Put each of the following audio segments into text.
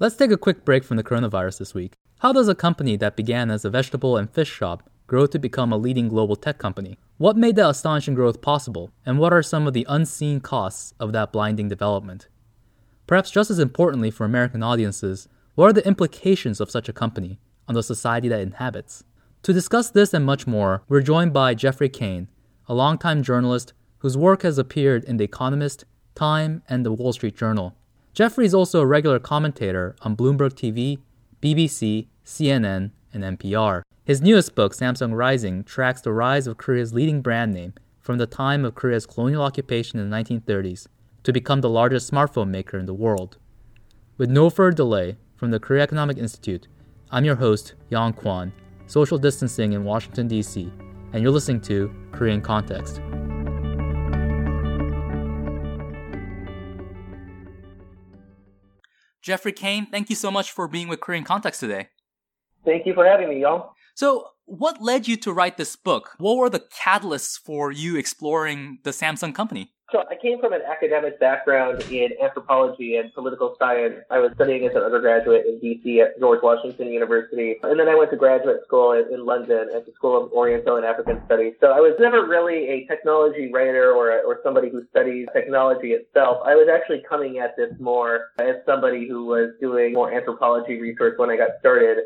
Let's take a quick break from the coronavirus this week. How does a company that began as a vegetable and fish shop grow to become a leading global tech company? What made that astonishing growth possible, and what are some of the unseen costs of that blinding development? Perhaps just as importantly for American audiences, what are the implications of such a company on the society that inhabits? To discuss this and much more, we're joined by Geoffrey Cain, a longtime journalist whose work has appeared in The Economist, Time, and The Wall Street Journal. Geoffrey is also a regular commentator on Bloomberg TV, BBC, CNN, and NPR. His newest book, Samsung Rising, tracks the rise of Korea's leading brand name from the time of Korea's colonial occupation in the 1930s to become the largest smartphone maker in the world. With no further delay, from the Korea Economic Institute, I'm your host, Yang Kwan, social distancing in Washington, D.C., and you're listening to Korean Context. Geoffrey Cain, thank you so much for being with Korean Context today. Thank you for having me, Yang. So, what led you to write this book? What were the catalysts for you exploring the Samsung company? So I came from an academic background in anthropology and political science. I was studying as an undergraduate in DC at George Washington University. And then I went to graduate school in, London at the School of Oriental and African Studies. So I was never really a technology writer or, or somebody who studies technology itself. I was actually coming at this more as somebody who was doing more anthropology research when I got started.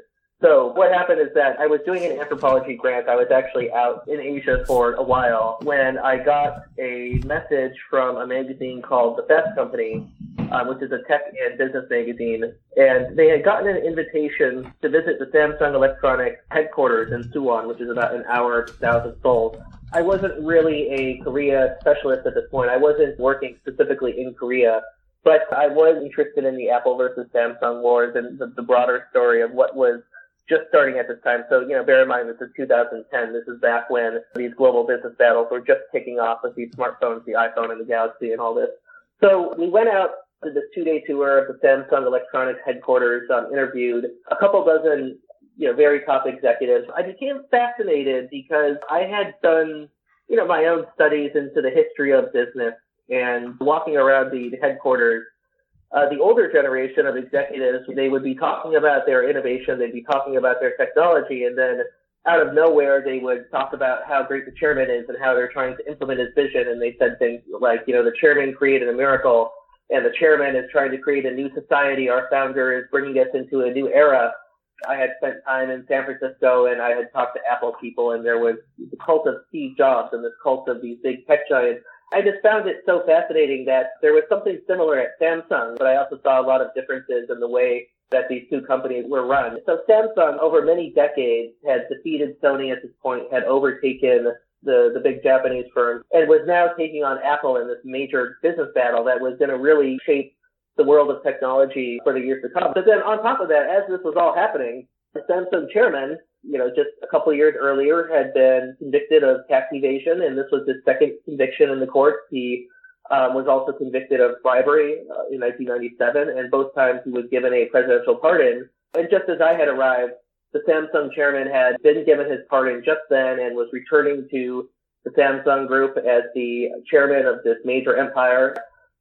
So what happened is that I was doing an anthropology grant. I was actually out in Asia for a while when I got a message from a magazine called The Fast Company, uh, which is a tech and business magazine. And they had gotten an invitation to visit the Samsung Electronics headquarters in Suwon, which is about an hour south of Seoul. I wasn't really a Korea specialist at this point. I wasn't working specifically in Korea. But I was interested in the Apple versus Samsung wars and the, the broader story of what was just starting at this time. So, you know, bear in mind this is 2010. This is back when these global business battles were just kicking off with these smartphones, the iPhone and the Galaxy and all this. So we went out to this two-day tour of the Samsung Electronics headquarters, um, interviewed a couple dozen, you know, very top executives. I became fascinated because I had done, you know, my own studies into the history of business and walking around the headquarters uh, the older generation of executives, they would be talking about their innovation, they'd be talking about their technology, and then out of nowhere, they would talk about how great the chairman is and how they're trying to implement his vision. And they said things like, you know, the chairman created a miracle and the chairman is trying to create a new society. Our founder is bringing us into a new era. I had spent time in San Francisco and I had talked to Apple people and there was the cult of Steve Jobs and this cult of these big tech giants I just found it so fascinating that there was something similar at Samsung, but I also saw a lot of differences in the way that these two companies were run. So Samsung, over many decades, had defeated Sony at this point, had overtaken the, the big Japanese firm, and was now taking on Apple in this major business battle that was going to really shape the world of technology for the years to come. But then on top of that, as this was all happening, the Samsung chairman you know, just a couple years earlier had been convicted of tax evasion, and this was his second conviction in the courts. He um, was also convicted of bribery uh, in 1997, and both times he was given a presidential pardon. And just as I had arrived, the Samsung chairman had been given his pardon just then and was returning to the Samsung group as the chairman of this major empire.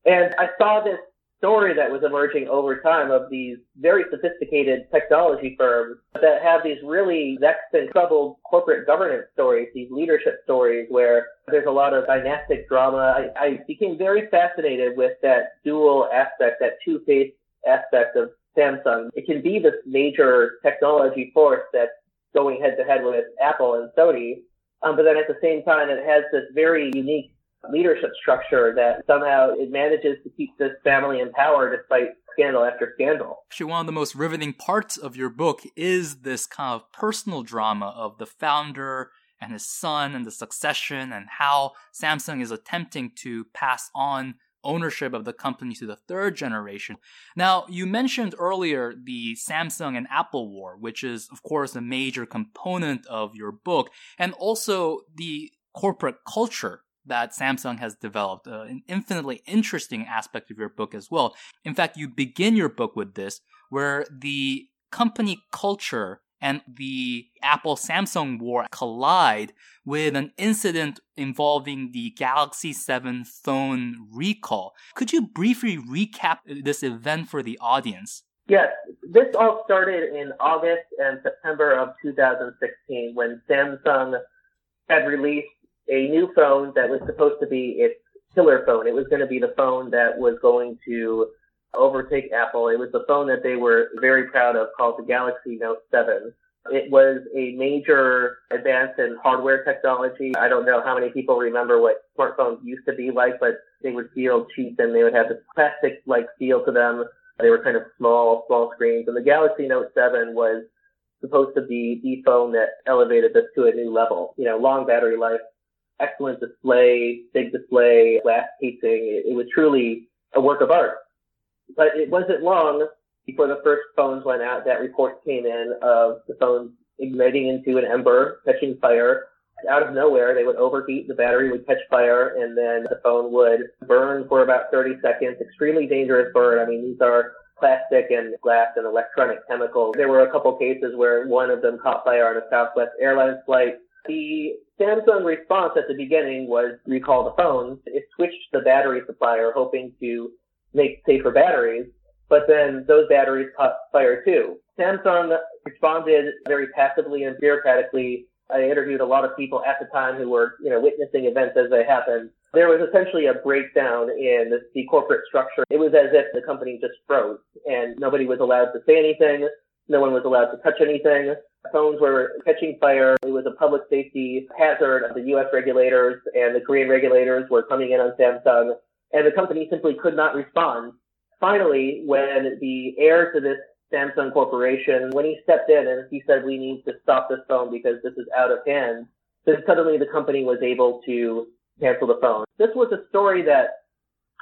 And I saw this story that was emerging over time of these very sophisticated technology firms that have these really vexed and troubled corporate governance stories, these leadership stories where there's a lot of dynastic drama. I, I became very fascinated with that dual aspect, that two-faced aspect of Samsung. It can be this major technology force that's going head to head with Apple and Sony. Um, but then at the same time, it has this very unique leadership structure that somehow it manages to keep this family in power despite scandal after scandal. Actually, one of the most riveting parts of your book is this kind of personal drama of the founder and his son and the succession and how Samsung is attempting to pass on ownership of the company to the third generation. Now, you mentioned earlier the Samsung and Apple war, which is, of course, a major component of your book, and also the corporate culture that Samsung has developed, uh, an infinitely interesting aspect of your book as well. In fact, you begin your book with this, where the company culture and the Apple Samsung war collide with an incident involving the Galaxy 7 phone recall. Could you briefly recap this event for the audience? Yes, this all started in August and September of 2016 when Samsung had released a new phone that was supposed to be its killer phone. It was going to be the phone that was going to overtake Apple. It was the phone that they were very proud of called the Galaxy Note 7. It was a major advance in hardware technology. I don't know how many people remember what smartphones used to be like, but they would feel cheap and they would have this plastic-like feel to them. They were kind of small, small screens. And the Galaxy Note 7 was supposed to be the phone that elevated this to a new level. You know, long battery life, excellent display, big display, glass casing. It, it was truly a work of art. But it wasn't long before the first phones went out that report came in of the phones igniting into an ember, catching fire. Out of nowhere, they would overheat, the battery would catch fire, and then the phone would burn for about 30 seconds. Extremely dangerous burn. I mean, these are plastic and glass and electronic chemicals. There were a couple cases where one of them caught fire on a Southwest Airlines flight. The Samsung response at the beginning was recall the phone. It switched the battery supplier, hoping to make safer batteries but then those batteries caught fire too. Samsung responded very passively and bureaucratically. I interviewed a lot of people at the time who were, you know, witnessing events as they happened. There was essentially a breakdown in the corporate structure. It was as if the company just froze and nobody was allowed to say anything. No one was allowed to touch anything. Phones were catching fire. It was a public safety hazard. The U.S. regulators and the Korean regulators were coming in on Samsung and the company simply could not respond finally, when the heir to this Samsung Corporation, when he stepped in and he said, we need to stop this phone because this is out of hand, then suddenly the company was able to cancel the phone. This was a story that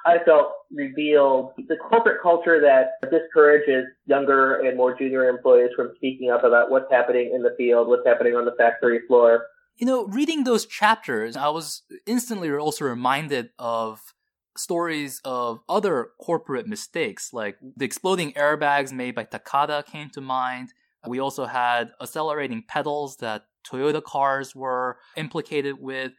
I felt revealed the corporate culture that discourages younger and more junior employees from speaking up about what's happening in the field, what's happening on the factory floor. You know, reading those chapters, I was instantly also reminded of stories of other corporate mistakes, like the exploding airbags made by Takata came to mind. We also had accelerating pedals that Toyota cars were implicated with.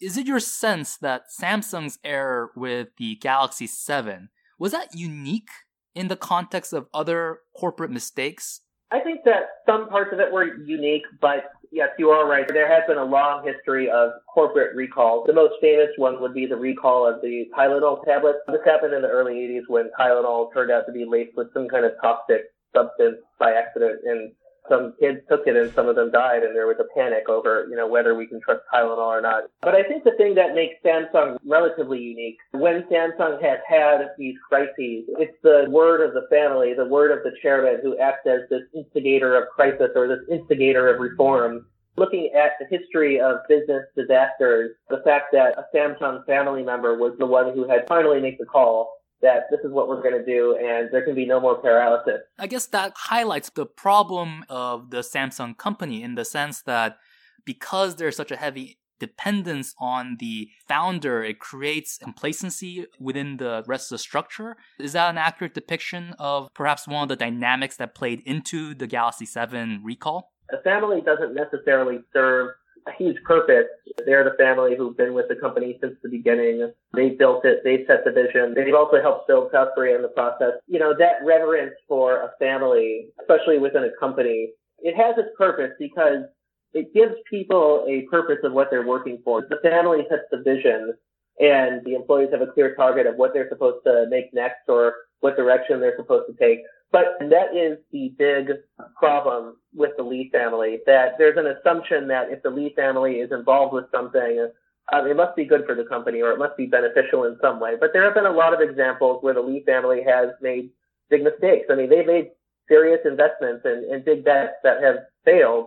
Is it your sense that Samsung's error with the Galaxy 7 was that unique in the context of other corporate mistakes? I think that some parts of it were unique, but yes, you are right. There has been a long history of corporate recalls. The most famous one would be the recall of the Tylenol tablets. This happened in the early 80s when Tylenol turned out to be laced with some kind of toxic substance by accident and some kids took it and some of them died and there was a panic over, you know, whether we can trust Tylenol or not. But I think the thing that makes Samsung relatively unique, when Samsung has had these crises, it's the word of the family, the word of the chairman who acts as this instigator of crisis or this instigator of reform looking at the history of business disasters, the fact that a Samsung family member was the one who had finally made the call that this is what we're going to do and there can be no more paralysis. I guess that highlights the problem of the Samsung company in the sense that because there's such a heavy dependence on the founder, it creates complacency within the rest of the structure. Is that an accurate depiction of perhaps one of the dynamics that played into the Galaxy 7 recall? The family doesn't necessarily serve a huge purpose. They're the family who've been with the company since the beginning. They built it. They set the vision. They've also helped build South Korea in the process. You know, that reverence for a family, especially within a company, it has its purpose because it gives people a purpose of what they're working for. The family sets the vision and the employees have a clear target of what they're supposed to make next or what direction they're supposed to take. But that is the big problem with the Lee family, that there's an assumption that if the Lee family is involved with something, um, it must be good for the company or it must be beneficial in some way. But there have been a lot of examples where the Lee family has made big mistakes. I mean, they've made serious investments and, and big bets that have failed.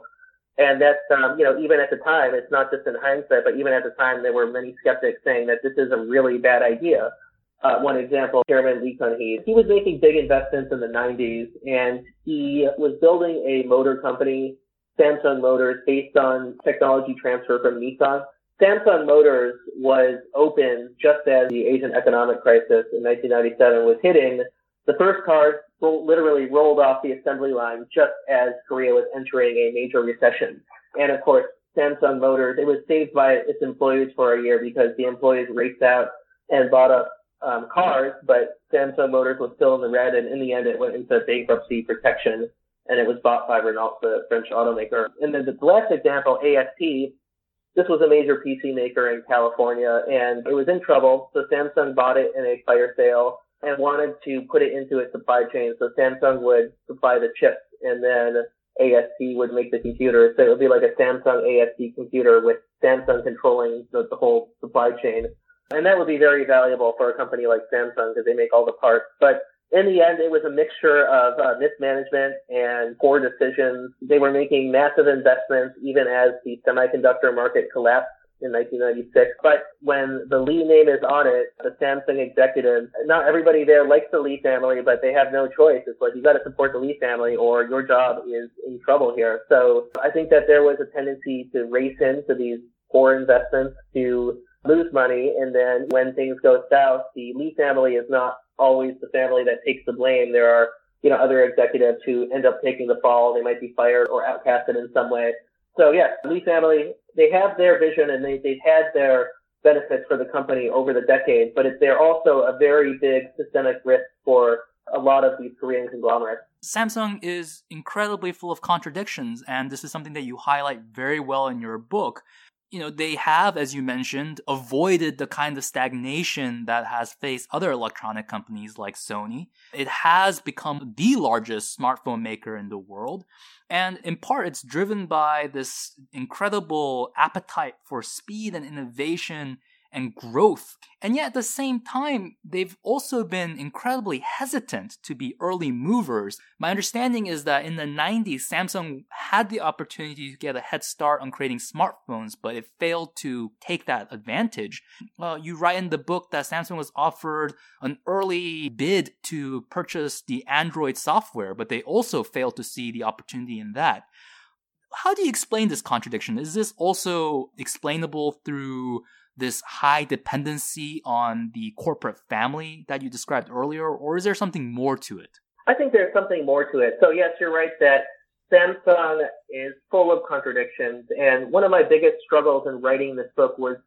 And that's, um, you know, even at the time, it's not just in hindsight, but even at the time, there were many skeptics saying that this is a really bad idea. Uh, one example, Chairman Lee Kun-hee, he was making big investments in the 90s and he was building a motor company, Samsung Motors, based on technology transfer from Nissan. Samsung Motors was open just as the Asian economic crisis in 1997 was hitting. The first cars literally rolled off the assembly line just as Korea was entering a major recession. And of course, Samsung Motors, it was saved by its employees for a year because the employees raced out and bought up um, cars, but Samsung Motors was still in the red, and in the end, it went into bankruptcy protection, and it was bought by Renault, the French automaker. And then the last example, AST, this was a major PC maker in California, and it was in trouble, so Samsung bought it in a fire sale and wanted to put it into its supply chain. So Samsung would supply the chips, and then AST would make the computer. So it would be like a Samsung AST computer with Samsung controlling the, the whole supply chain. And that would be very valuable for a company like Samsung because they make all the parts. But in the end, it was a mixture of uh, mismanagement and poor decisions. They were making massive investments even as the semiconductor market collapsed in 1996. But when the Lee name is on it, the Samsung executives, not everybody there likes the Lee family, but they have no choice. It's like you got to support the Lee family or your job is in trouble here. So I think that there was a tendency to race into these poor investments to lose money. And then when things go south, the Lee family is not always the family that takes the blame. There are, you know, other executives who end up taking the fall. They might be fired or outcasted in some way. So yes, Lee family, they have their vision and they, they've had their benefits for the company over the decades, but they're also a very big systemic risk for a lot of these Korean conglomerates. Samsung is incredibly full of contradictions, and this is something that you highlight very well in your book you know, they have, as you mentioned, avoided the kind of stagnation that has faced other electronic companies like Sony. It has become the largest smartphone maker in the world. And in part, it's driven by this incredible appetite for speed and innovation and growth. And yet at the same time, they've also been incredibly hesitant to be early movers. My understanding is that in the 90s, Samsung had the opportunity to get a head start on creating smartphones, but it failed to take that advantage. You write in the book that Samsung was offered an early bid to purchase the Android software, but they also failed to see the opportunity in that how do you explain this contradiction? Is this also explainable through this high dependency on the corporate family that you described earlier, or is there something more to it? I think there's something more to it. So yes, you're right that Samsung is full of contradictions. And one of my biggest struggles in writing this book was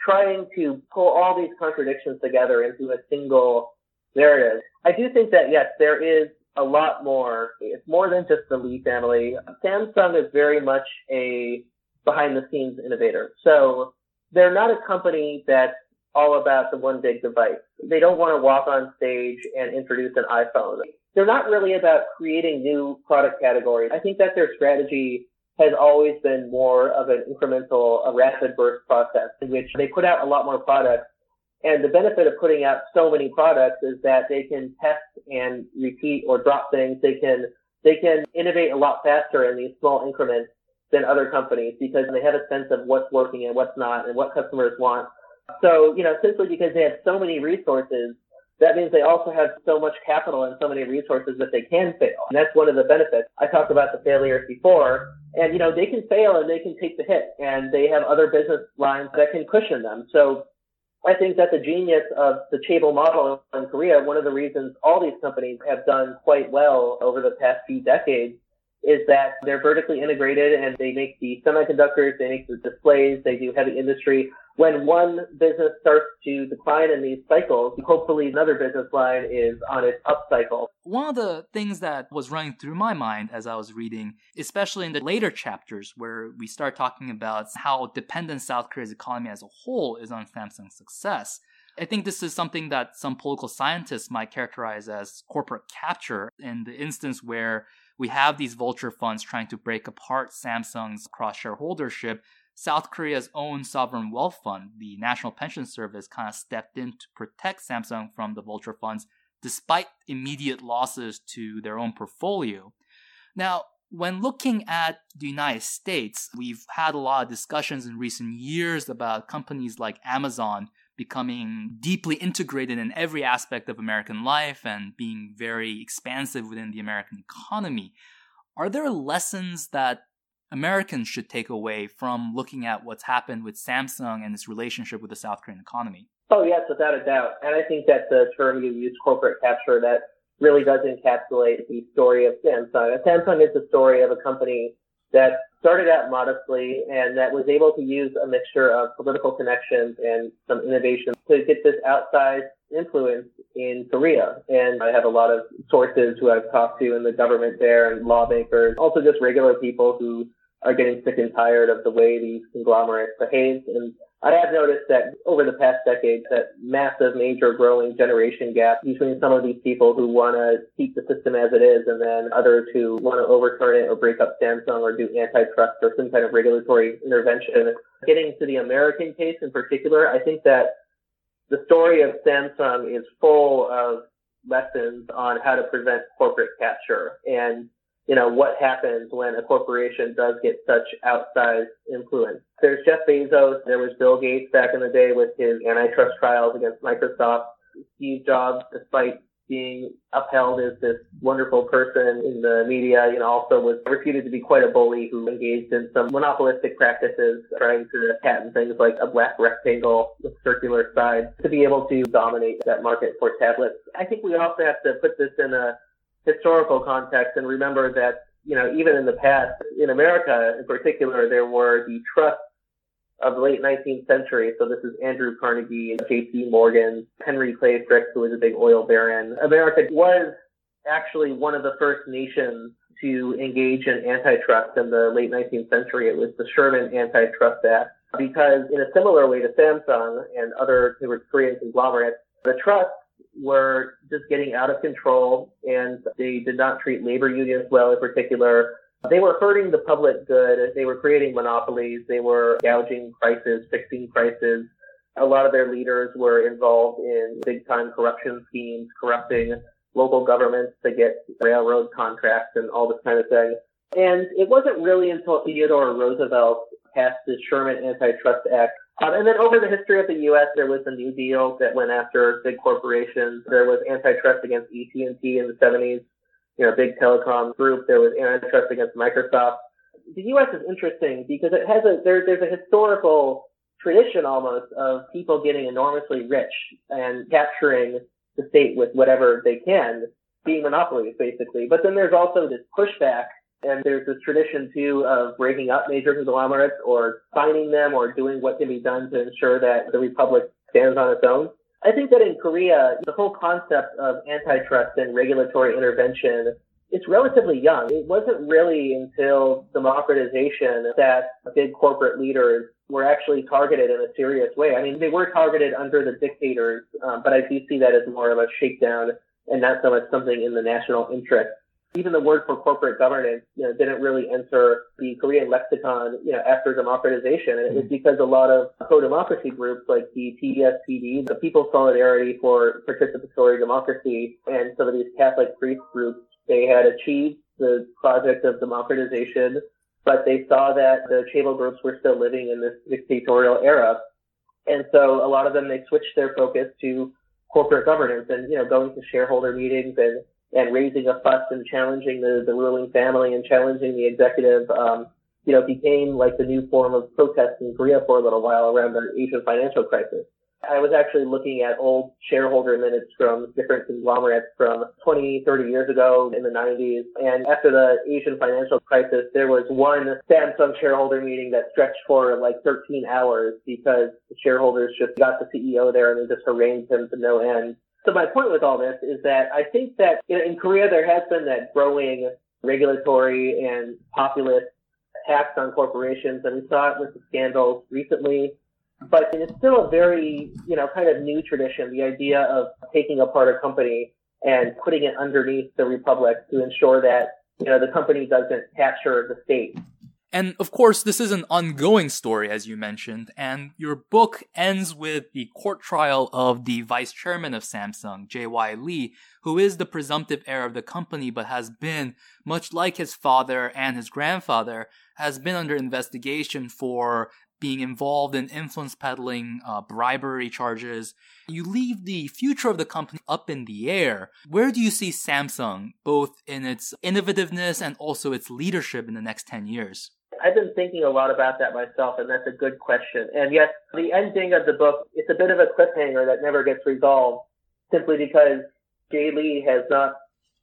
trying to pull all these contradictions together into a single narrative. I do think that yes, there is a lot more. It's more than just the Lee family. Samsung is very much a behind the scenes innovator. So they're not a company that's all about the one big device. They don't want to walk on stage and introduce an iPhone. They're not really about creating new product categories. I think that their strategy has always been more of an incremental, a rapid burst process in which they put out a lot more products. And the benefit of putting out so many products is that they can test and repeat or drop things. They can, they can innovate a lot faster in these small increments than other companies because they have a sense of what's working and what's not and what customers want. So, you know, simply because they have so many resources, that means they also have so much capital and so many resources that they can fail. And that's one of the benefits. I talked about the failures before and, you know, they can fail and they can take the hit and they have other business lines that can cushion them. So I think that the genius of the Chaebol model in Korea, one of the reasons all these companies have done quite well over the past few decades is that they're vertically integrated and they make the semiconductors, they make the displays, they do heavy industry. When one business starts to decline in these cycles, hopefully another business line is on its up cycle. One of the things that was running through my mind as I was reading, especially in the later chapters where we start talking about how dependent South Korea's economy as a whole is on Samsung's success, I think this is something that some political scientists might characterize as corporate capture in the instance where we have these vulture funds trying to break apart Samsung's cross shareholdership. South Korea's own sovereign wealth fund, the National Pension Service, kind of stepped in to protect Samsung from the vulture funds despite immediate losses to their own portfolio. Now, when looking at the United States, we've had a lot of discussions in recent years about companies like Amazon becoming deeply integrated in every aspect of American life and being very expansive within the American economy. Are there lessons that Americans should take away from looking at what's happened with Samsung and its relationship with the South Korean economy? Oh, yes, without a doubt. And I think that the term you use, corporate capture, that really does encapsulate the story of Samsung. Samsung is the story of a company that started out modestly and that was able to use a mixture of political connections and some innovation to get this outsized influence in Korea. And I have a lot of sources who I've talked to in the government there and lawmakers, also just regular people who are getting sick and tired of the way these conglomerates behave. And I have noticed that over the past decade, that massive, major growing generation gap between some of these people who want to keep the system as it is and then others who want to overturn it or break up Samsung or do antitrust or some kind of regulatory intervention. Getting to the American case in particular, I think that the story of Samsung is full of lessons on how to prevent corporate capture and you know, what happens when a corporation does get such outsized influence. There's Jeff Bezos. There was Bill Gates back in the day with his antitrust trials against Microsoft. Steve Jobs, despite being upheld as this wonderful person in the media, you know, also was reputed to be quite a bully who engaged in some monopolistic practices, trying to patent things like a black rectangle with circular sides to be able to dominate that market for tablets. I think we also have to put this in a historical context and remember that, you know, even in the past, in America in particular, there were the trusts of the late 19th century. So this is Andrew Carnegie, J.P. Morgan, Henry Clay Frick, who was a big oil baron. America was actually one of the first nations to engage in antitrust in the late 19th century. It was the Sherman Antitrust Act because in a similar way to Samsung and other Korean conglomerates, the trust were just getting out of control and they did not treat labor unions well in particular. They were hurting the public good. They were creating monopolies. They were gouging prices, fixing prices. A lot of their leaders were involved in big time corruption schemes, corrupting local governments to get railroad contracts and all this kind of thing. And it wasn't really until Theodore Roosevelt passed the Sherman Antitrust Act um, and then over the history of the U.S., there was the New Deal that went after big corporations. There was antitrust against AT&T in the 70s, you know, big telecom group. There was antitrust against Microsoft. The U.S. is interesting because it has a there, there's a historical tradition almost of people getting enormously rich and capturing the state with whatever they can, being monopolies basically. But then there's also this pushback and there's this tradition too of breaking up major conglomerates or signing them or doing what can be done to ensure that the republic stands on its own. I think that in Korea, the whole concept of antitrust and regulatory intervention is relatively young. It wasn't really until democratization that big corporate leaders were actually targeted in a serious way. I mean, they were targeted under the dictators, um, but I do see that as more of a shakedown and not so much something in the national interest even the word for corporate governance, you know, didn't really enter the Korean lexicon, you know, after democratization. And it was mm-hmm. because a lot of pro-democracy groups like the PDS-PD, the People's Solidarity for Participatory Democracy, and some of these Catholic priest groups, they had achieved the project of democratization, but they saw that the chaebol groups were still living in this dictatorial era. And so a lot of them, they switched their focus to corporate governance and, you know, going to shareholder meetings and and raising a fuss and challenging the, the ruling family and challenging the executive, um, you know, became like the new form of protest in Korea for a little while around the Asian financial crisis. I was actually looking at old shareholder minutes from different conglomerates from 20, 30 years ago in the 90s. And after the Asian financial crisis, there was one Samsung shareholder meeting that stretched for like 13 hours because the shareholders just got the CEO there and they just harangued him to no end. So my point with all this is that I think that in Korea there has been that growing regulatory and populist attacks on corporations, and we saw it with the scandals recently. But it's still a very, you know, kind of new tradition, the idea of taking apart a company and putting it underneath the republic to ensure that, you know, the company doesn't capture the state. And of course, this is an ongoing story, as you mentioned, and your book ends with the court trial of the vice chairman of Samsung, J.Y. Lee, who is the presumptive heir of the company, but has been, much like his father and his grandfather, has been under investigation for being involved in influence peddling, uh, bribery charges. You leave the future of the company up in the air. Where do you see Samsung, both in its innovativeness and also its leadership in the next 10 years? I've been thinking a lot about that myself, and that's a good question. And yes, the ending of the book, it's a bit of a cliffhanger that never gets resolved simply because Jay Lee has not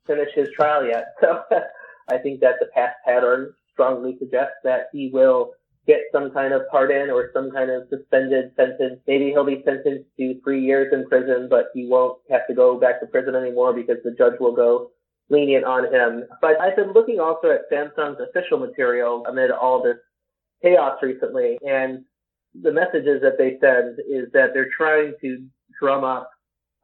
finished his trial yet. So I think that the past pattern strongly suggests that he will get some kind of pardon or some kind of suspended sentence. Maybe he'll be sentenced to three years in prison, but he won't have to go back to prison anymore because the judge will go lenient on him. But I've been looking also at Samsung's official material amid all this chaos recently, and the messages that they send is that they're trying to drum up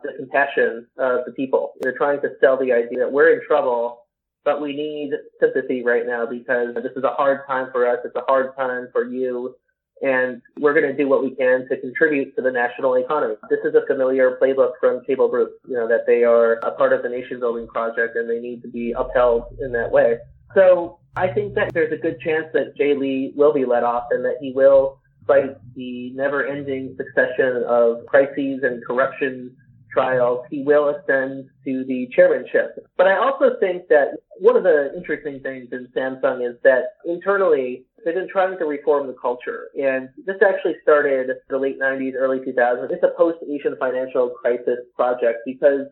the compassion of the people. They're trying to sell the idea that we're in trouble but we need sympathy right now because this is a hard time for us. It's a hard time for you. And we're going to do what we can to contribute to the national economy. This is a familiar playbook from chaebol Group, you know, that they are a part of the nation building project and they need to be upheld in that way. So I think that there's a good chance that Jay Lee will be let off and that he will fight the never ending succession of crises and corruption trials, he will ascend to the chairmanship. But I also think that one of the interesting things in Samsung is that internally they've been trying to reform the culture. And this actually started the late 90s, early 2000s. It's a post-Asian financial crisis project because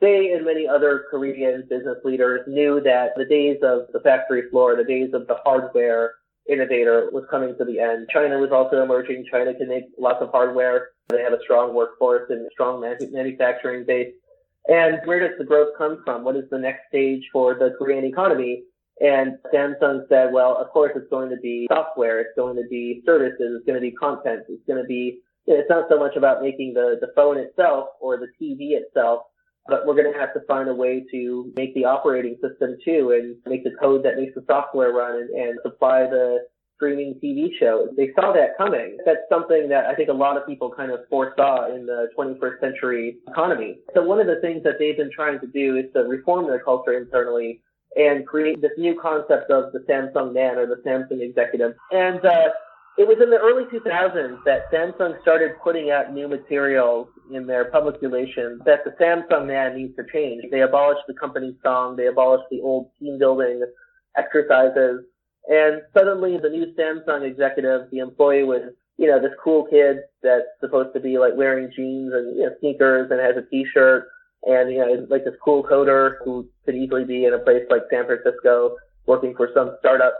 they and many other Korean business leaders knew that the days of the factory floor, the days of the hardware innovator was coming to the end. China was also emerging. China can make lots of hardware. They have a strong workforce and strong manufacturing base. And where does the growth come from? What is the next stage for the Korean economy? And Samsung said, well, of course it's going to be software. It's going to be services. It's going to be content. It's going to be, it's not so much about making the, the phone itself or the TV itself, but we're going to have to find a way to make the operating system too and make the code that makes the software run and, and supply the streaming TV shows. They saw that coming. That's something that I think a lot of people kind of foresaw in the 21st century economy. So one of the things that they've been trying to do is to reform their culture internally and create this new concept of the Samsung man or the Samsung executive. And uh, it was in the early 2000s that Samsung started putting out new materials in their public relations that the Samsung man needs to change. They abolished the company song. They abolished the old team building exercises. And suddenly the new Samsung executive, the employee was, you know, this cool kid that's supposed to be like wearing jeans and you know, sneakers and has a t-shirt and, you know, like this cool coder who could easily be in a place like San Francisco working for some startup.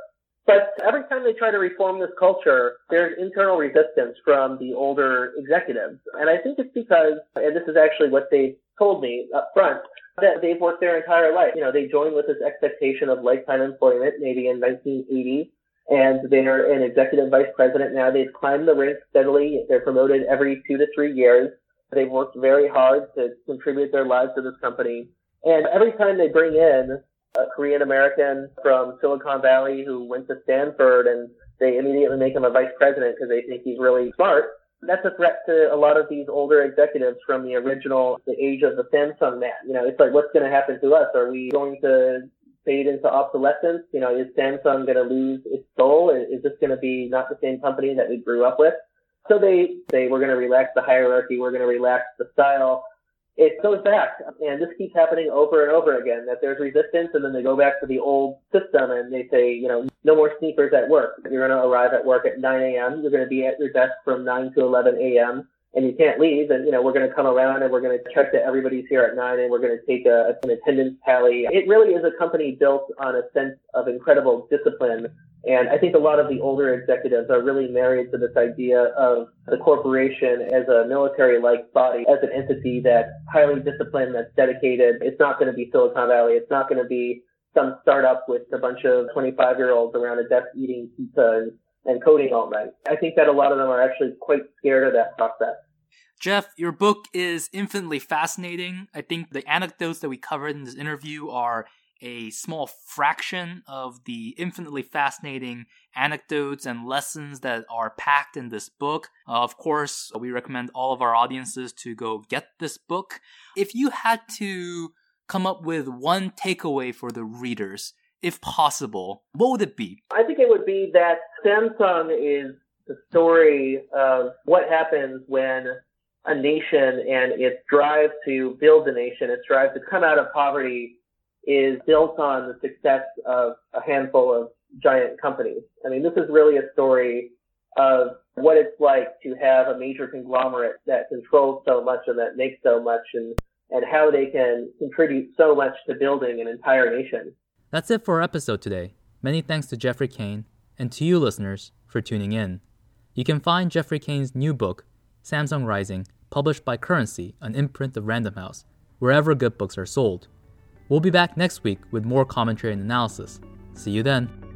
But every time they try to reform this culture, there's internal resistance from the older executives. And I think it's because, and this is actually what they told me up front, that they've worked their entire life. You know, they joined with this expectation of lifetime employment, maybe in 1980, and they're an executive vice president now. They've climbed the ranks steadily. They're promoted every two to three years. They've worked very hard to contribute their lives to this company. And every time they bring in a Korean American from Silicon Valley who went to Stanford and they immediately make him a vice president because they think he's really smart, that's a threat to a lot of these older executives from the original, the age of the Samsung man. You know, it's like, what's going to happen to us? Are we going to fade into obsolescence? You know, is Samsung going to lose its soul? Is this going to be not the same company that we grew up with? So they say we're going to relax the hierarchy, we're going to relax the style, it goes back and this keeps happening over and over again that there's resistance and then they go back to the old system and they say, you know, no more sneakers at work. You're going to arrive at work at 9 a.m. You're going to be at your desk from 9 to 11 a.m. and you can't leave. And, you know, we're going to come around and we're going to check that everybody's here at 9 and we're going to take a, an attendance tally. It really is a company built on a sense of incredible discipline and I think a lot of the older executives are really married to this idea of the corporation as a military-like body, as an entity that's highly disciplined, that's dedicated. It's not going to be Silicon Valley. It's not going to be some startup with a bunch of 25 year olds around a desk eating pizza and, and coding all night. I think that a lot of them are actually quite scared of that process. Jeff, your book is infinitely fascinating. I think the anecdotes that we covered in this interview are a small fraction of the infinitely fascinating anecdotes and lessons that are packed in this book. Uh, of course, we recommend all of our audiences to go get this book. If you had to come up with one takeaway for the readers, if possible, what would it be? I think would be that Samsung is the story of what happens when a nation and its drive to build a nation, its drive to come out of poverty is built on the success of a handful of giant companies. I mean, this is really a story of what it's like to have a major conglomerate that controls so much and that makes so much and, and how they can contribute so much to building an entire nation. That's it for our episode today. Many thanks to Geoffrey Cain and to you listeners for tuning in. You can find Geoffrey Cain's new book, Samsung Rising, published by Currency, an imprint of Random House, wherever good books are sold. We'll be back next week with more commentary and analysis. See you then.